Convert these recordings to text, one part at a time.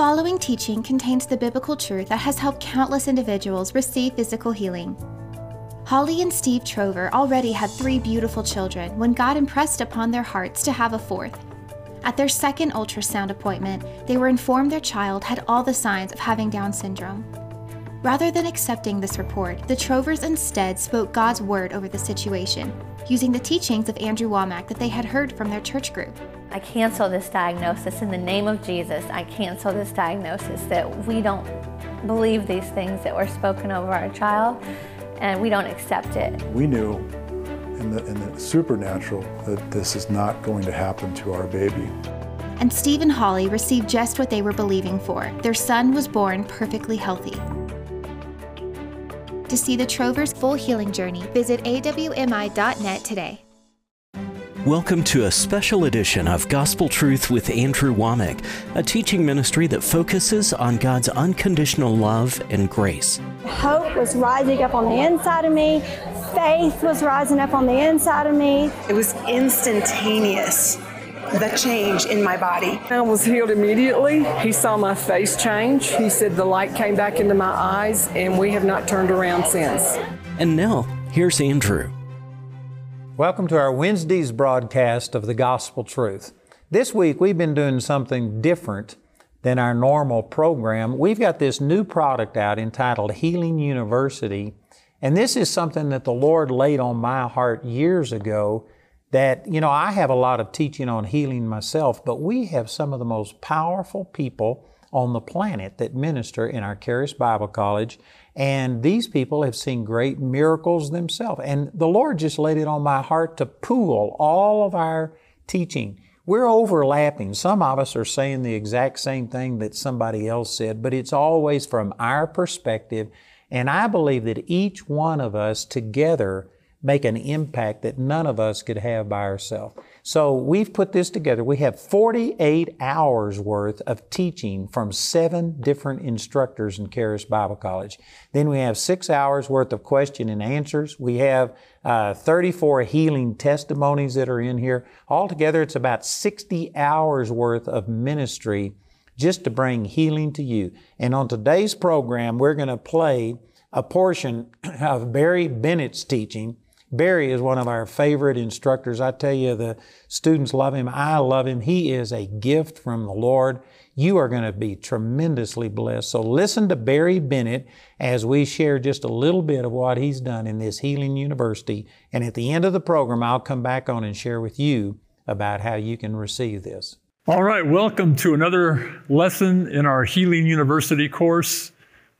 following teaching contains the biblical truth that has helped countless individuals receive physical healing. Holly and Steve Trover already had three beautiful children when God impressed upon their hearts to have a fourth. At their second ultrasound appointment, they were informed their child had all the signs of having Down syndrome. Rather than accepting this report, the Trovers instead spoke God's word over the situation, using the teachings of Andrew Wommack that they had heard from their church group. I cancel this diagnosis in the name of Jesus. I cancel this diagnosis that we don't believe these things that were spoken over our child and we don't accept it. We knew in the, in the supernatural that this is not going to happen to our baby. And Steve and Holly received just what they were believing for. Their son was born perfectly healthy. To see the Trover's full healing journey, visit awmi.net today. Welcome to a special edition of Gospel Truth with Andrew Wommack, a teaching ministry that focuses on God's unconditional love and grace. Hope was rising up on the inside of me, faith was rising up on the inside of me. It was instantaneous the change in my body. I was healed immediately. He saw my face change. He said the light came back into my eyes, and we have not turned around since. And now, here's Andrew. Welcome to our Wednesday's broadcast of the Gospel Truth. This week we've been doing something different than our normal program. We've got this new product out entitled Healing University, and this is something that the Lord laid on my heart years ago that, you know, I have a lot of teaching on healing myself, but we have some of the most powerful people on the planet that minister in our Charis Bible College. And these people have seen great miracles themselves. And the Lord just laid it on my heart to pool all of our teaching. We're overlapping. Some of us are saying the exact same thing that somebody else said, but it's always from our perspective. And I believe that each one of us together make an impact that none of us could have by ourselves. So we've put this together. We have 48 hours worth of teaching from seven different instructors in Charis Bible College. Then we have six hours worth of question and answers. We have uh, 34 healing testimonies that are in here. Altogether, it's about 60 hours worth of ministry just to bring healing to you. And on today's program, we're going to play a portion of Barry Bennett's teaching Barry is one of our favorite instructors. I tell you, the students love him. I love him. He is a gift from the Lord. You are going to be tremendously blessed. So listen to Barry Bennett as we share just a little bit of what he's done in this Healing University. And at the end of the program, I'll come back on and share with you about how you can receive this. All right, welcome to another lesson in our Healing University course.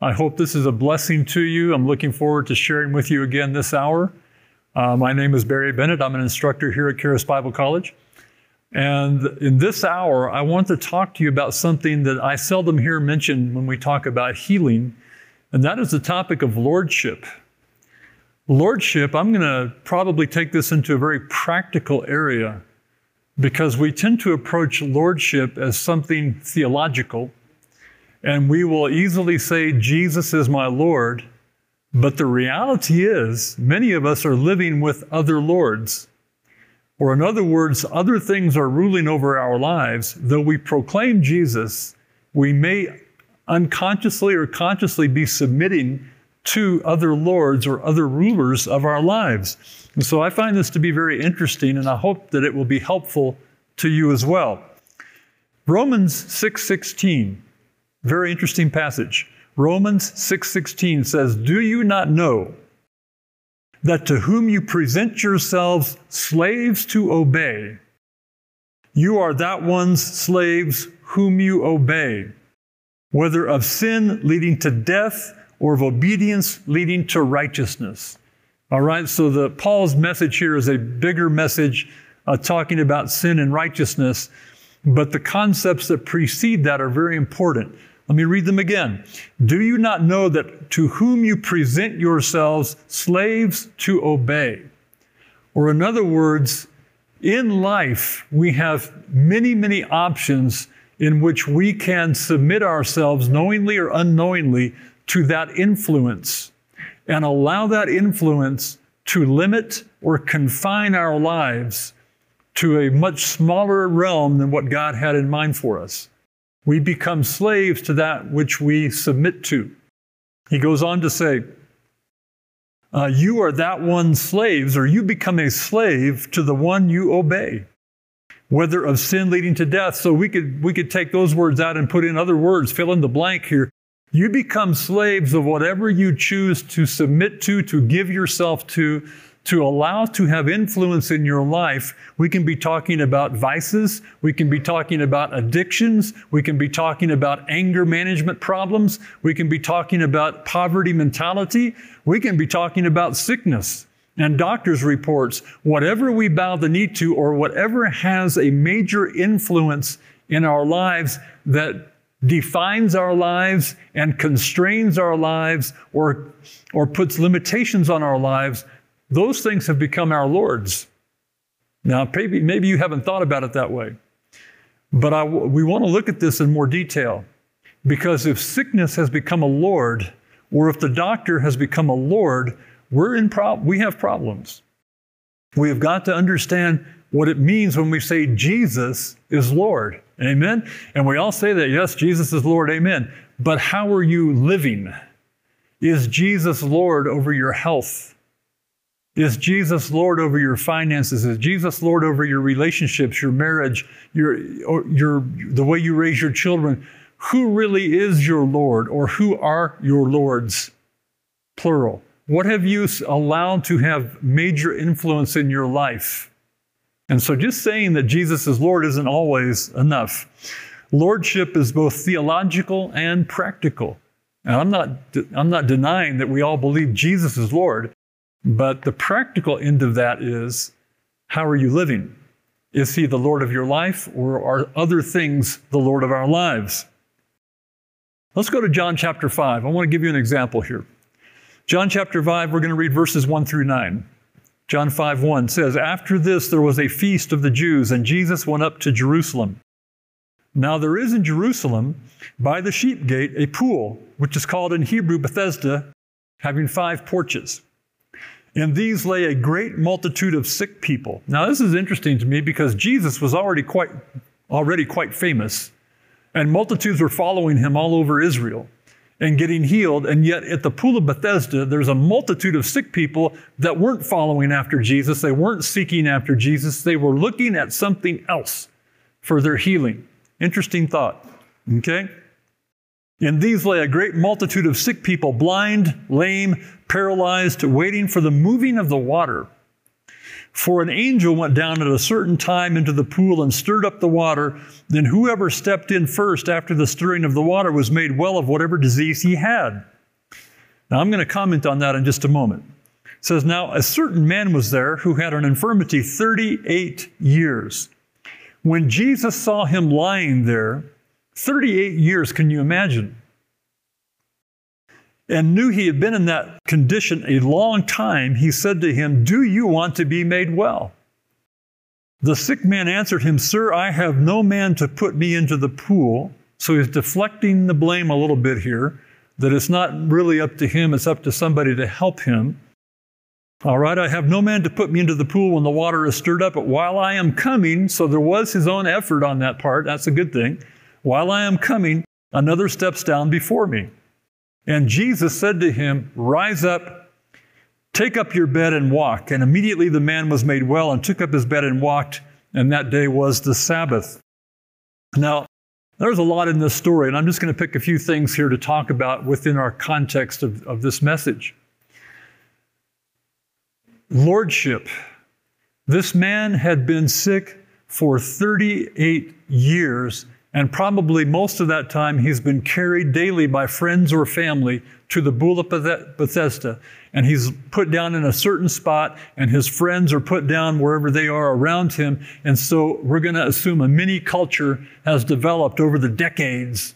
I hope this is a blessing to you. I'm looking forward to sharing with you again this hour. Uh, my name is Barry Bennett. I'm an instructor here at Charis Bible College. And in this hour, I want to talk to you about something that I seldom hear mentioned when we talk about healing, and that is the topic of lordship. Lordship, I'm going to probably take this into a very practical area because we tend to approach lordship as something theological, and we will easily say, Jesus is my Lord, but the reality is, many of us are living with other lords. Or, in other words, other things are ruling over our lives. Though we proclaim Jesus, we may unconsciously or consciously be submitting to other lords or other rulers of our lives. And so I find this to be very interesting, and I hope that it will be helpful to you as well. Romans 6:16, very interesting passage. Romans 6:16 says, "Do you not know that to whom you present yourselves slaves to obey, you are that one's slaves whom you obey, whether of sin leading to death or of obedience leading to righteousness." All right, so the Paul's message here is a bigger message uh, talking about sin and righteousness, but the concepts that precede that are very important. Let me read them again. Do you not know that to whom you present yourselves slaves to obey? Or, in other words, in life, we have many, many options in which we can submit ourselves, knowingly or unknowingly, to that influence and allow that influence to limit or confine our lives to a much smaller realm than what God had in mind for us. We become slaves to that which we submit to. He goes on to say, uh, You are that one's slaves, or you become a slave to the one you obey, whether of sin leading to death. So we could, we could take those words out and put in other words, fill in the blank here. You become slaves of whatever you choose to submit to, to give yourself to, to allow to have influence in your life, we can be talking about vices, we can be talking about addictions, we can be talking about anger management problems, we can be talking about poverty mentality, we can be talking about sickness and doctor's reports. Whatever we bow the knee to, or whatever has a major influence in our lives that defines our lives and constrains our lives or, or puts limitations on our lives, those things have become our Lord's. Now, maybe, maybe you haven't thought about it that way, but I, we want to look at this in more detail because if sickness has become a Lord, or if the doctor has become a Lord, we're in we have problems. We have got to understand what it means when we say Jesus is Lord. Amen? And we all say that, yes, Jesus is Lord. Amen. But how are you living? Is Jesus Lord over your health? Is Jesus Lord over your finances? Is Jesus Lord over your relationships, your marriage, your, your, the way you raise your children? Who really is your Lord or who are your Lords? Plural. What have you allowed to have major influence in your life? And so just saying that Jesus is Lord isn't always enough. Lordship is both theological and practical. And I'm not, I'm not denying that we all believe Jesus is Lord. But the practical end of that is how are you living? Is he the Lord of your life, or are other things the Lord of our lives? Let's go to John chapter 5. I want to give you an example here. John chapter 5, we're going to read verses 1 through 9. John 5 1 says, After this there was a feast of the Jews, and Jesus went up to Jerusalem. Now there is in Jerusalem, by the sheep gate, a pool, which is called in Hebrew Bethesda, having five porches. In these lay a great multitude of sick people. Now, this is interesting to me because Jesus was already quite, already quite famous, and multitudes were following him all over Israel and getting healed. And yet, at the Pool of Bethesda, there's a multitude of sick people that weren't following after Jesus. They weren't seeking after Jesus. They were looking at something else for their healing. Interesting thought. Okay? In these lay a great multitude of sick people, blind, lame, paralyzed, waiting for the moving of the water. For an angel went down at a certain time into the pool and stirred up the water. Then whoever stepped in first after the stirring of the water was made well of whatever disease he had. Now I'm going to comment on that in just a moment. It says, Now a certain man was there who had an infirmity 38 years. When Jesus saw him lying there, 38 years, can you imagine? And knew he had been in that condition a long time, he said to him, Do you want to be made well? The sick man answered him, Sir, I have no man to put me into the pool. So he's deflecting the blame a little bit here, that it's not really up to him, it's up to somebody to help him. All right, I have no man to put me into the pool when the water is stirred up, but while I am coming, so there was his own effort on that part, that's a good thing. While I am coming, another steps down before me. And Jesus said to him, Rise up, take up your bed and walk. And immediately the man was made well and took up his bed and walked. And that day was the Sabbath. Now, there's a lot in this story, and I'm just going to pick a few things here to talk about within our context of, of this message. Lordship. This man had been sick for 38 years and probably most of that time, he's been carried daily by friends or family to the of Bethesda. And he's put down in a certain spot, and his friends are put down wherever they are around him. And so we're going to assume a mini culture has developed over the decades.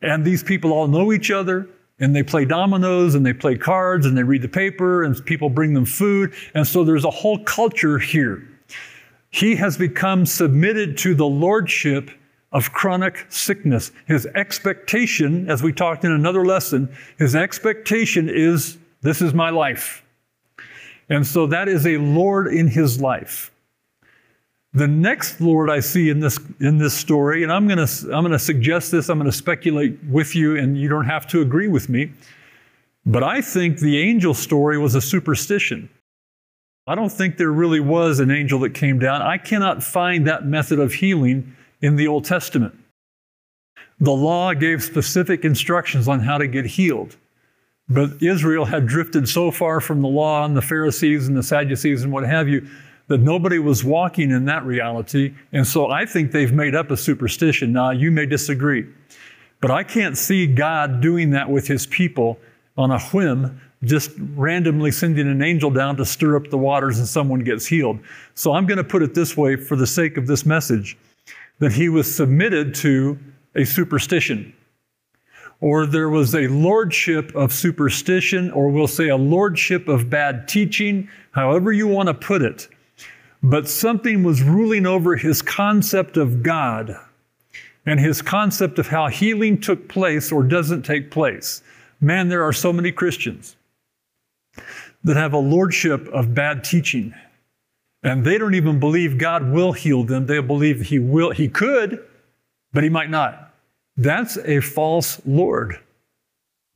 And these people all know each other, and they play dominoes, and they play cards, and they read the paper, and people bring them food. And so there's a whole culture here. He has become submitted to the lordship of chronic sickness. His expectation, as we talked in another lesson, his expectation is this is my life. And so that is a Lord in his life. The next Lord I see in this in this story, and I'm gonna I'm gonna suggest this, I'm gonna speculate with you, and you don't have to agree with me. But I think the angel story was a superstition. I don't think there really was an angel that came down. I cannot find that method of healing in the Old Testament. The law gave specific instructions on how to get healed. But Israel had drifted so far from the law and the Pharisees and the Sadducees and what have you that nobody was walking in that reality. And so I think they've made up a superstition. Now, you may disagree, but I can't see God doing that with his people on a whim, just randomly sending an angel down to stir up the waters and someone gets healed. So I'm going to put it this way for the sake of this message that he was submitted to a superstition or there was a lordship of superstition, or we'll say a lordship of bad teaching, however you want to put it. But something was ruling over his concept of God and his concept of how healing took place or doesn't take place. Man, there are so many Christians that have a lordship of bad teaching. And they don't even believe God will heal them. They believe he will, he could, but he might not. That's a false Lord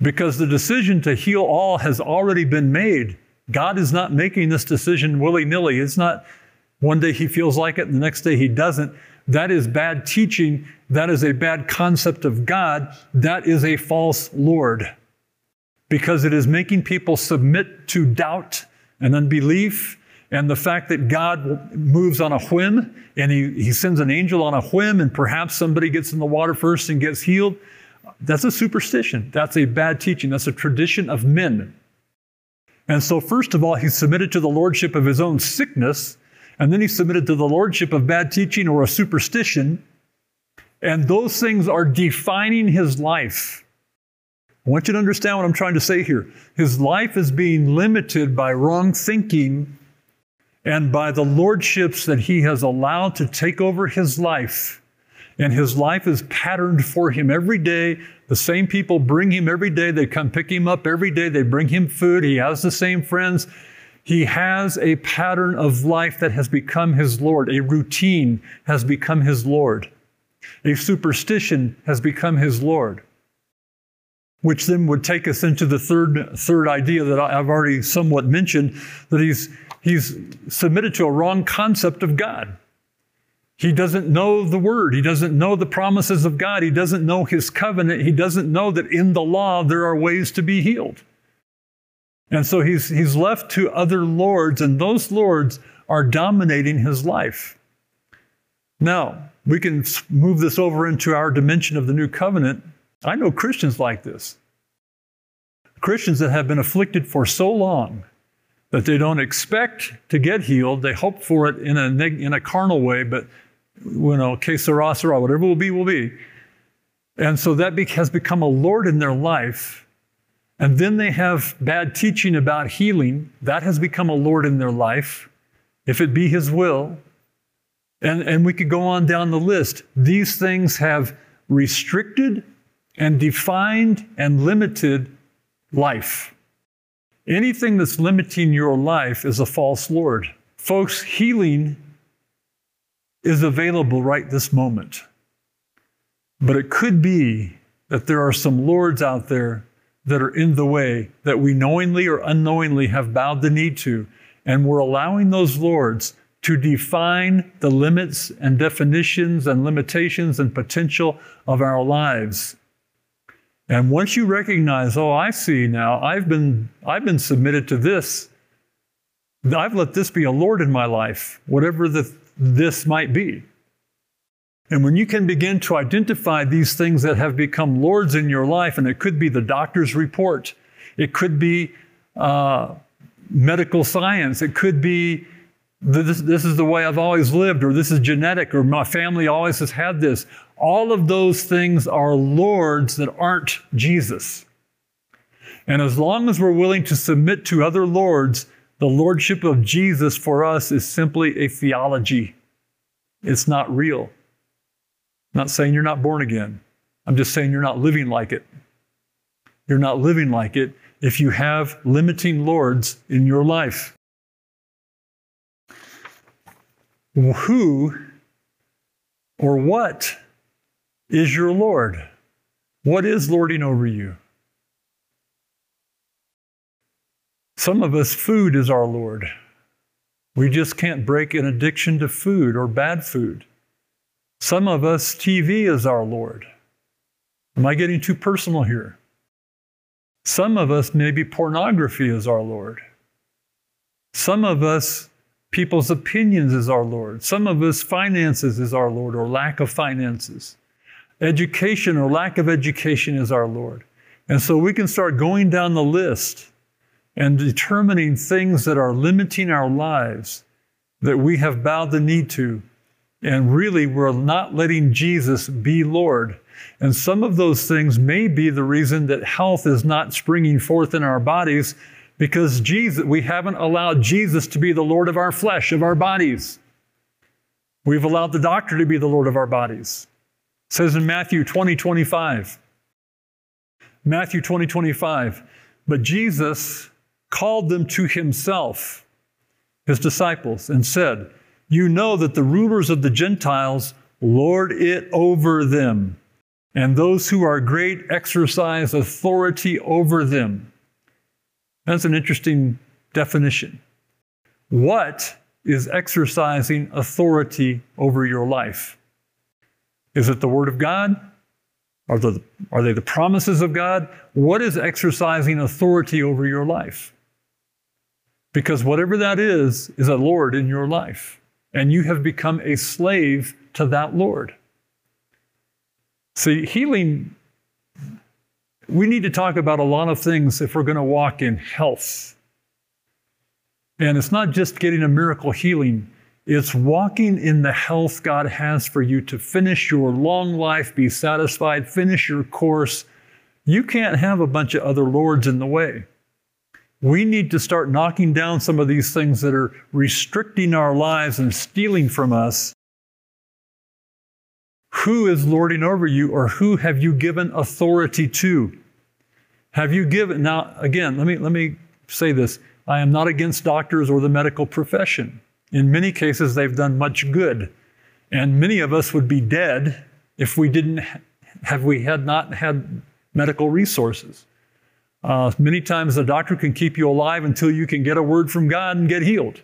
because the decision to heal all has already been made. God is not making this decision willy nilly. It's not one day he feels like it and the next day he doesn't. That is bad teaching. That is a bad concept of God. That is a false Lord because it is making people submit to doubt and unbelief and the fact that God moves on a whim and he, he sends an angel on a whim and perhaps somebody gets in the water first and gets healed, that's a superstition. That's a bad teaching. That's a tradition of men. And so, first of all, he submitted to the lordship of his own sickness, and then he submitted to the lordship of bad teaching or a superstition. And those things are defining his life. I want you to understand what I'm trying to say here. His life is being limited by wrong thinking and by the lordships that he has allowed to take over his life. And his life is patterned for him every day. The same people bring him every day. They come pick him up every day. They bring him food. He has the same friends. He has a pattern of life that has become his Lord. A routine has become his Lord. A superstition has become his Lord. Which then would take us into the third, third idea that I've already somewhat mentioned that he's he's submitted to a wrong concept of God. He doesn't know the word. He doesn't know the promises of God. He doesn't know his covenant. He doesn't know that in the law there are ways to be healed. And so he's, he's left to other lords, and those lords are dominating his life. Now, we can move this over into our dimension of the new covenant. I know Christians like this. Christians that have been afflicted for so long that they don't expect to get healed. They hope for it in a, in a carnal way, but you know, que sera, sera, whatever will be, will be. And so that has become a Lord in their life. And then they have bad teaching about healing. That has become a Lord in their life, if it be His will. And, and we could go on down the list. These things have restricted and defined and limited life. Anything that's limiting your life is a false Lord. Folks, healing is available right this moment. But it could be that there are some lords out there that are in the way that we knowingly or unknowingly have bowed the knee to. And we're allowing those lords to define the limits and definitions and limitations and potential of our lives. And once you recognize, oh, I see now, I've been, I've been submitted to this. I've let this be a Lord in my life, whatever the, this might be. And when you can begin to identify these things that have become Lords in your life, and it could be the doctor's report, it could be uh, medical science, it could be this, this is the way I've always lived, or this is genetic, or my family always has had this. All of those things are lords that aren't Jesus. And as long as we're willing to submit to other lords, the lordship of Jesus for us is simply a theology. It's not real. I'm not saying you're not born again. I'm just saying you're not living like it. You're not living like it if you have limiting lords in your life. who or what is your Lord? What is lording over you? Some of us, food is our Lord. We just can't break an addiction to food or bad food. Some of us, TV is our Lord. Am I getting too personal here? Some of us, maybe pornography is our Lord. Some of us, people's opinions is our Lord. Some of us, finances is our Lord or lack of finances. Education or lack of education is our Lord. And so we can start going down the list and determining things that are limiting our lives that we have bowed the knee to. And really, we're not letting Jesus be Lord. And some of those things may be the reason that health is not springing forth in our bodies because Jesus, we haven't allowed Jesus to be the Lord of our flesh, of our bodies. We've allowed the doctor to be the Lord of our bodies. It says in Matthew 20, 25. Matthew 20, 25. But Jesus called them to himself, his disciples, and said, You know that the rulers of the Gentiles lord it over them, and those who are great exercise authority over them. That's an interesting definition. What is exercising authority over your life? Is it the Word of God? Are, the, are they the promises of God? What is exercising authority over your life? Because whatever that is, is a Lord in your life. And you have become a slave to that Lord. See, healing, we need to talk about a lot of things if we're going to walk in health. And it's not just getting a miracle healing, it's walking in the health God has for you to finish your long life, be satisfied, finish your course. You can't have a bunch of other lords in the way. We need to start knocking down some of these things that are restricting our lives and stealing from us. Who is lording over you, or who have you given authority to? Have you given, now again, let me, let me say this. I am not against doctors or the medical profession. In many cases, they've done much good. And many of us would be dead if we didn't have we had not had medical resources. Uh, many times the doctor can keep you alive until you can get a word from God and get healed.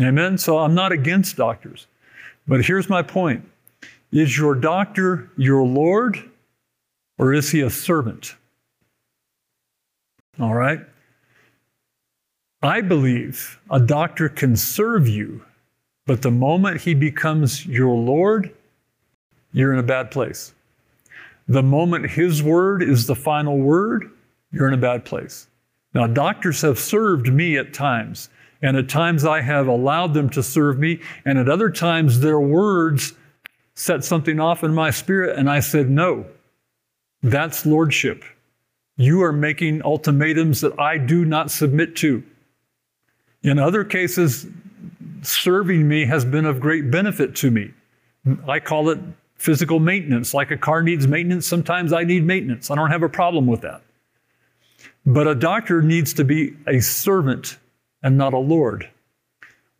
Amen? So I'm not against doctors. But here's my point Is your doctor your Lord or is he a servant? All right? I believe a doctor can serve you, but the moment he becomes your Lord, you're in a bad place. The moment his word is the final word, you're in a bad place. Now, doctors have served me at times, and at times I have allowed them to serve me, and at other times their words set something off in my spirit, and I said, No, that's lordship. You are making ultimatums that I do not submit to. In other cases, serving me has been of great benefit to me. I call it physical maintenance. Like a car needs maintenance, sometimes I need maintenance. I don't have a problem with that. But a doctor needs to be a servant and not a Lord.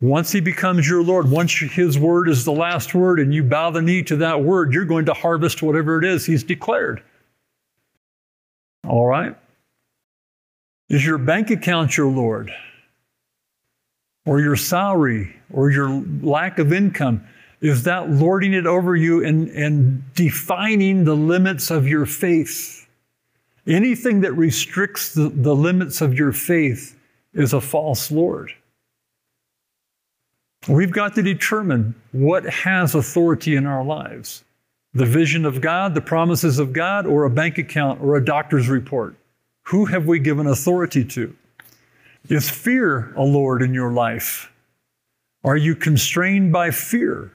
Once he becomes your Lord, once his word is the last word and you bow the knee to that word, you're going to harvest whatever it is he's declared. All right? Is your bank account your Lord? Or your salary? Or your lack of income? Is that lording it over you and, and defining the limits of your faith? Anything that restricts the, the limits of your faith is a false Lord. We've got to determine what has authority in our lives the vision of God, the promises of God, or a bank account or a doctor's report. Who have we given authority to? Is fear a Lord in your life? Are you constrained by fear?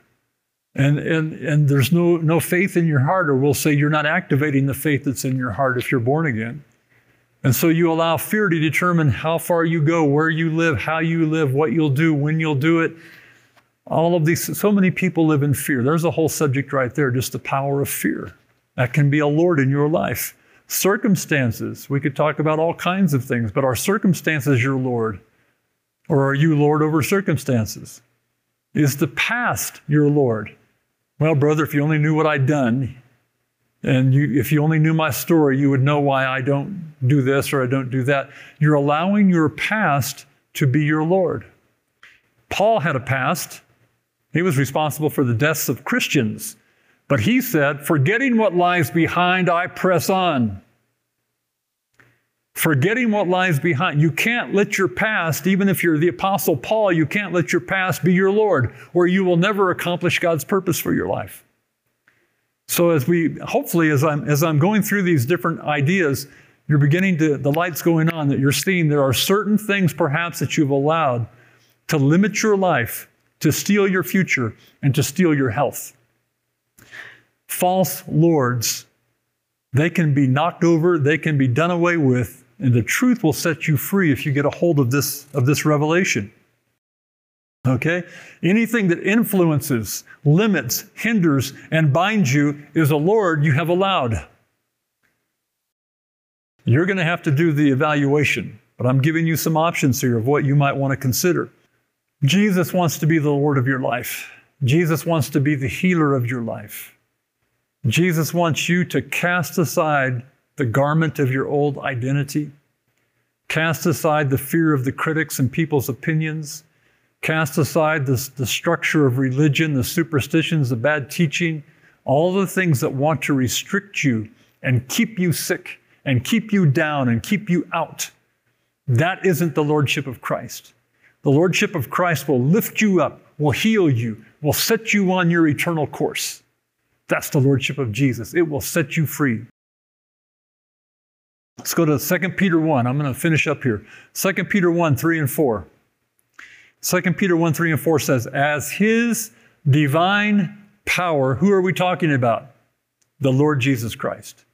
And, and, and there's no, no faith in your heart, or we'll say you're not activating the faith that's in your heart if you're born again. And so you allow fear to determine how far you go, where you live, how you live, what you'll do, when you'll do it. All of these, so many people live in fear. There's a whole subject right there, just the power of fear. That can be a Lord in your life. Circumstances, we could talk about all kinds of things, but are circumstances your Lord? Or are you Lord over circumstances? Is the past your Lord? Well, brother, if you only knew what I'd done, and you, if you only knew my story, you would know why I don't do this or I don't do that. You're allowing your past to be your Lord. Paul had a past. He was responsible for the deaths of Christians. But he said, Forgetting what lies behind, I press on. Forgetting what lies behind. You can't let your past, even if you're the Apostle Paul, you can't let your past be your Lord, or you will never accomplish God's purpose for your life. So as we hopefully as I'm as I'm going through these different ideas, you're beginning to the lights going on that you're seeing there are certain things perhaps that you've allowed to limit your life, to steal your future, and to steal your health. False lords, they can be knocked over, they can be done away with, and the truth will set you free if you get a hold of this, of this revelation. Okay? Anything that influences, limits, hinders, and binds you is a Lord you have allowed. You're going to have to do the evaluation, but I'm giving you some options here of what you might want to consider. Jesus wants to be the Lord of your life. Jesus wants to be the healer of your life. Jesus wants you to cast aside the garment of your old identity, cast aside the fear of the critics and people's opinions, cast aside the, the structure of religion, the superstitions, the bad teaching, all the things that want to restrict you and keep you sick and keep you down and keep you out. That isn't the Lordship of Christ. The Lordship of Christ will lift you up, will heal you, will set you on your eternal course. That's the Lordship of Jesus. It will set you free. Let's go to 2 Peter 1. I'm going to finish up here. 2 Peter 1, 3 and 4. 2 Peter 1, 3 and 4 says, As his divine power, who are we talking about? The Lord Jesus Christ.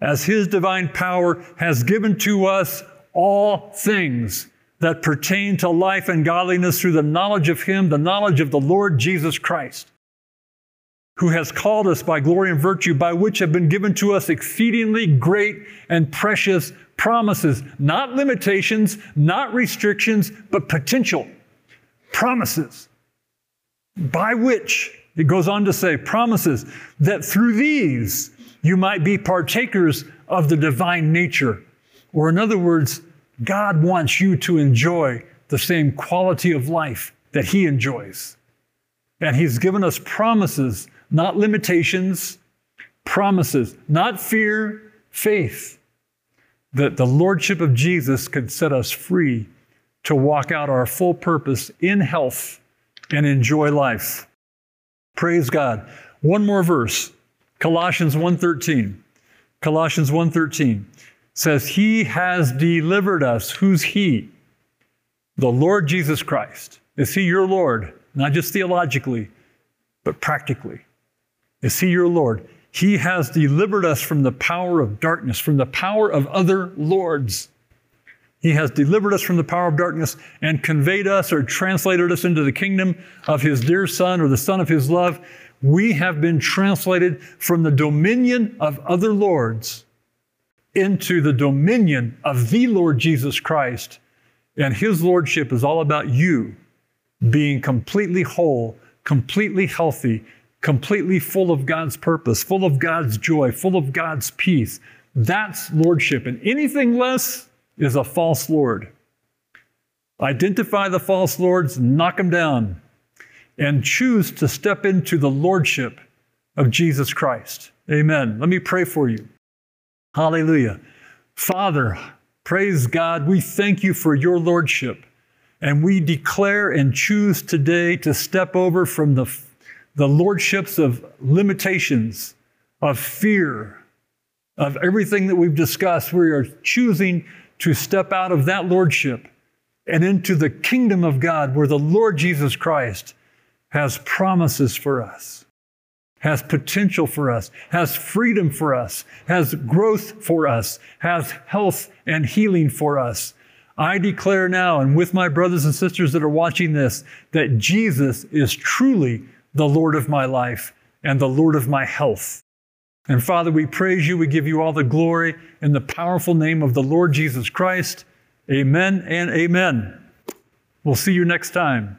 As his divine power has given to us all things that pertain to life and godliness through the knowledge of Him, the knowledge of the Lord Jesus Christ, who has called us by glory and virtue, by which have been given to us exceedingly great and precious promises, not limitations, not restrictions, but potential promises, by which, it goes on to say, promises that through these you might be partakers of the divine nature. Or, in other words, God wants you to enjoy the same quality of life that He enjoys. And He's given us promises, not limitations, promises, not fear, faith, that the Lordship of Jesus could set us free to walk out our full purpose in health and enjoy life. Praise God. One more verse, Colossians 1:13. Colossians 1:13 says, He has delivered us. Who's He? The Lord Jesus Christ. Is He your Lord? Not just theologically, but practically. Is He your Lord? He has delivered us from the power of darkness, from the power of other lords. He has delivered us from the power of darkness and conveyed us or translated us into the kingdom of His dear Son or the Son of His love. We have been translated from the dominion of other lords into the dominion of the Lord Jesus Christ. And His Lordship is all about you being completely whole, completely healthy, completely full of God's purpose, full of God's joy, full of God's peace. That's Lordship. And anything less is a false Lord. Identify the false lords, knock them down, and choose to step into the Lordship of Jesus Christ. Amen. Let me pray for you. Hallelujah. Father, praise God. We thank you for your lordship. And we declare and choose today to step over from the, the lordships of limitations, of fear, of everything that we've discussed. We are choosing to step out of that lordship and into the kingdom of God where the Lord Jesus Christ has promises for us has potential for us, has freedom for us, has growth for us, has health and healing for us. I declare now, and with my brothers and sisters that are watching this, that Jesus is truly the Lord of my life and the Lord of my health. And Father, we praise you. We give you all the glory in the powerful name of the Lord Jesus Christ. Amen and amen. We'll see you next time.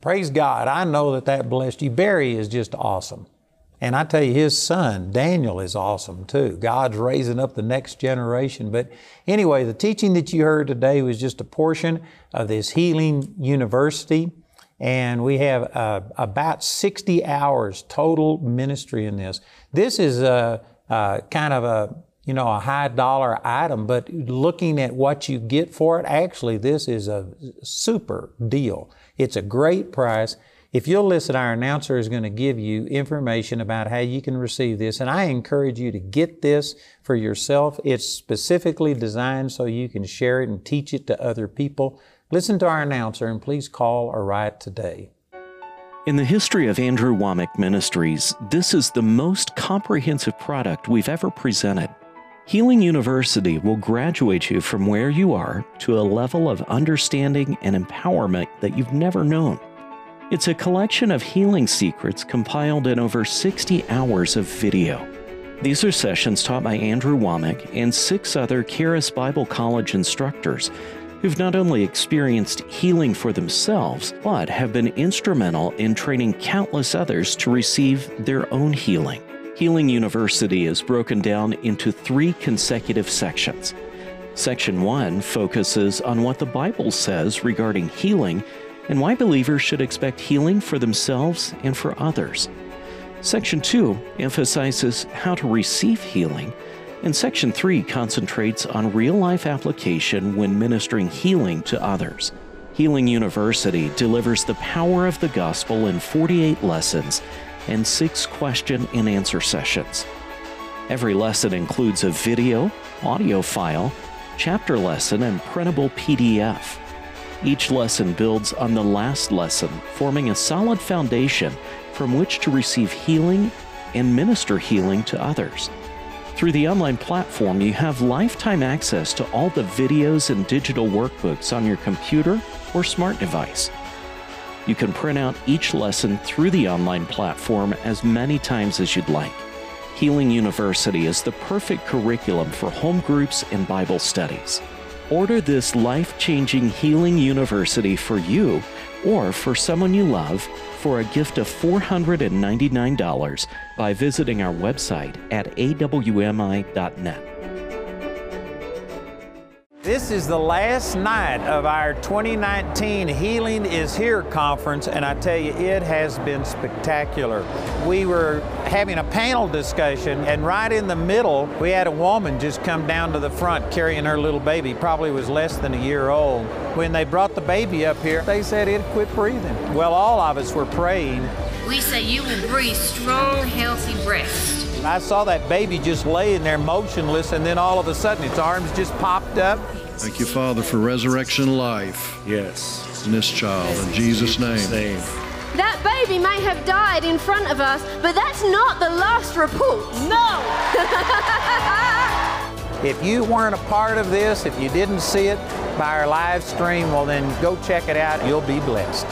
Praise God. I know that that blessed you. Barry is just awesome. And I tell you, his son, Daniel, is awesome too. God's raising up the next generation. But anyway, the teaching that you heard today was just a portion of this Healing University. And we have uh, about 60 hours total ministry in this. This is a, a kind of a you know, a high dollar item, but looking at what you get for it, actually, this is a super deal. It's a great price. If you'll listen, our announcer is going to give you information about how you can receive this. And I encourage you to get this for yourself. It's specifically designed so you can share it and teach it to other people. Listen to our announcer and please call or write today. In the history of Andrew Wommack Ministries, this is the most comprehensive product we've ever presented. Healing University will graduate you from where you are to a level of understanding and empowerment that you've never known. It's a collection of healing secrets compiled in over 60 hours of video. These are sessions taught by Andrew Wommack and six other Charis Bible College instructors who've not only experienced healing for themselves, but have been instrumental in training countless others to receive their own healing. Healing University is broken down into three consecutive sections. Section 1 focuses on what the Bible says regarding healing and why believers should expect healing for themselves and for others. Section 2 emphasizes how to receive healing, and Section 3 concentrates on real life application when ministering healing to others. Healing University delivers the power of the gospel in 48 lessons and six question and answer sessions. Every lesson includes a video, audio file, chapter lesson, and printable PDF. Each lesson builds on the last lesson, forming a solid foundation from which to receive healing and minister healing to others. Through the online platform, you have lifetime access to all the videos and digital workbooks on your computer or smart device. You can print out each lesson through the online platform as many times as you'd like. Healing University is the perfect curriculum for home groups and Bible studies. Order this life changing Healing University for you or for someone you love for a gift of $499 by visiting our website at awmi.net. This is the last night of our 2019 Healing is Here conference, and I tell you, it has been spectacular. We were having a panel discussion, and right in the middle, we had a woman just come down to the front carrying her little baby, probably was less than a year old. When they brought the baby up here, they said it quit breathing. Well, all of us were praying. We say you will breathe strong, healthy breaths. I saw that baby just laying there motionless, and then all of a sudden its arms just popped up. Thank you, Father, for resurrection life. Yes. In this child, in Jesus' name. name. That baby may have died in front of us, but that's not the last report. No! if you weren't a part of this, if you didn't see it by our live stream, well, then go check it out. You'll be blessed.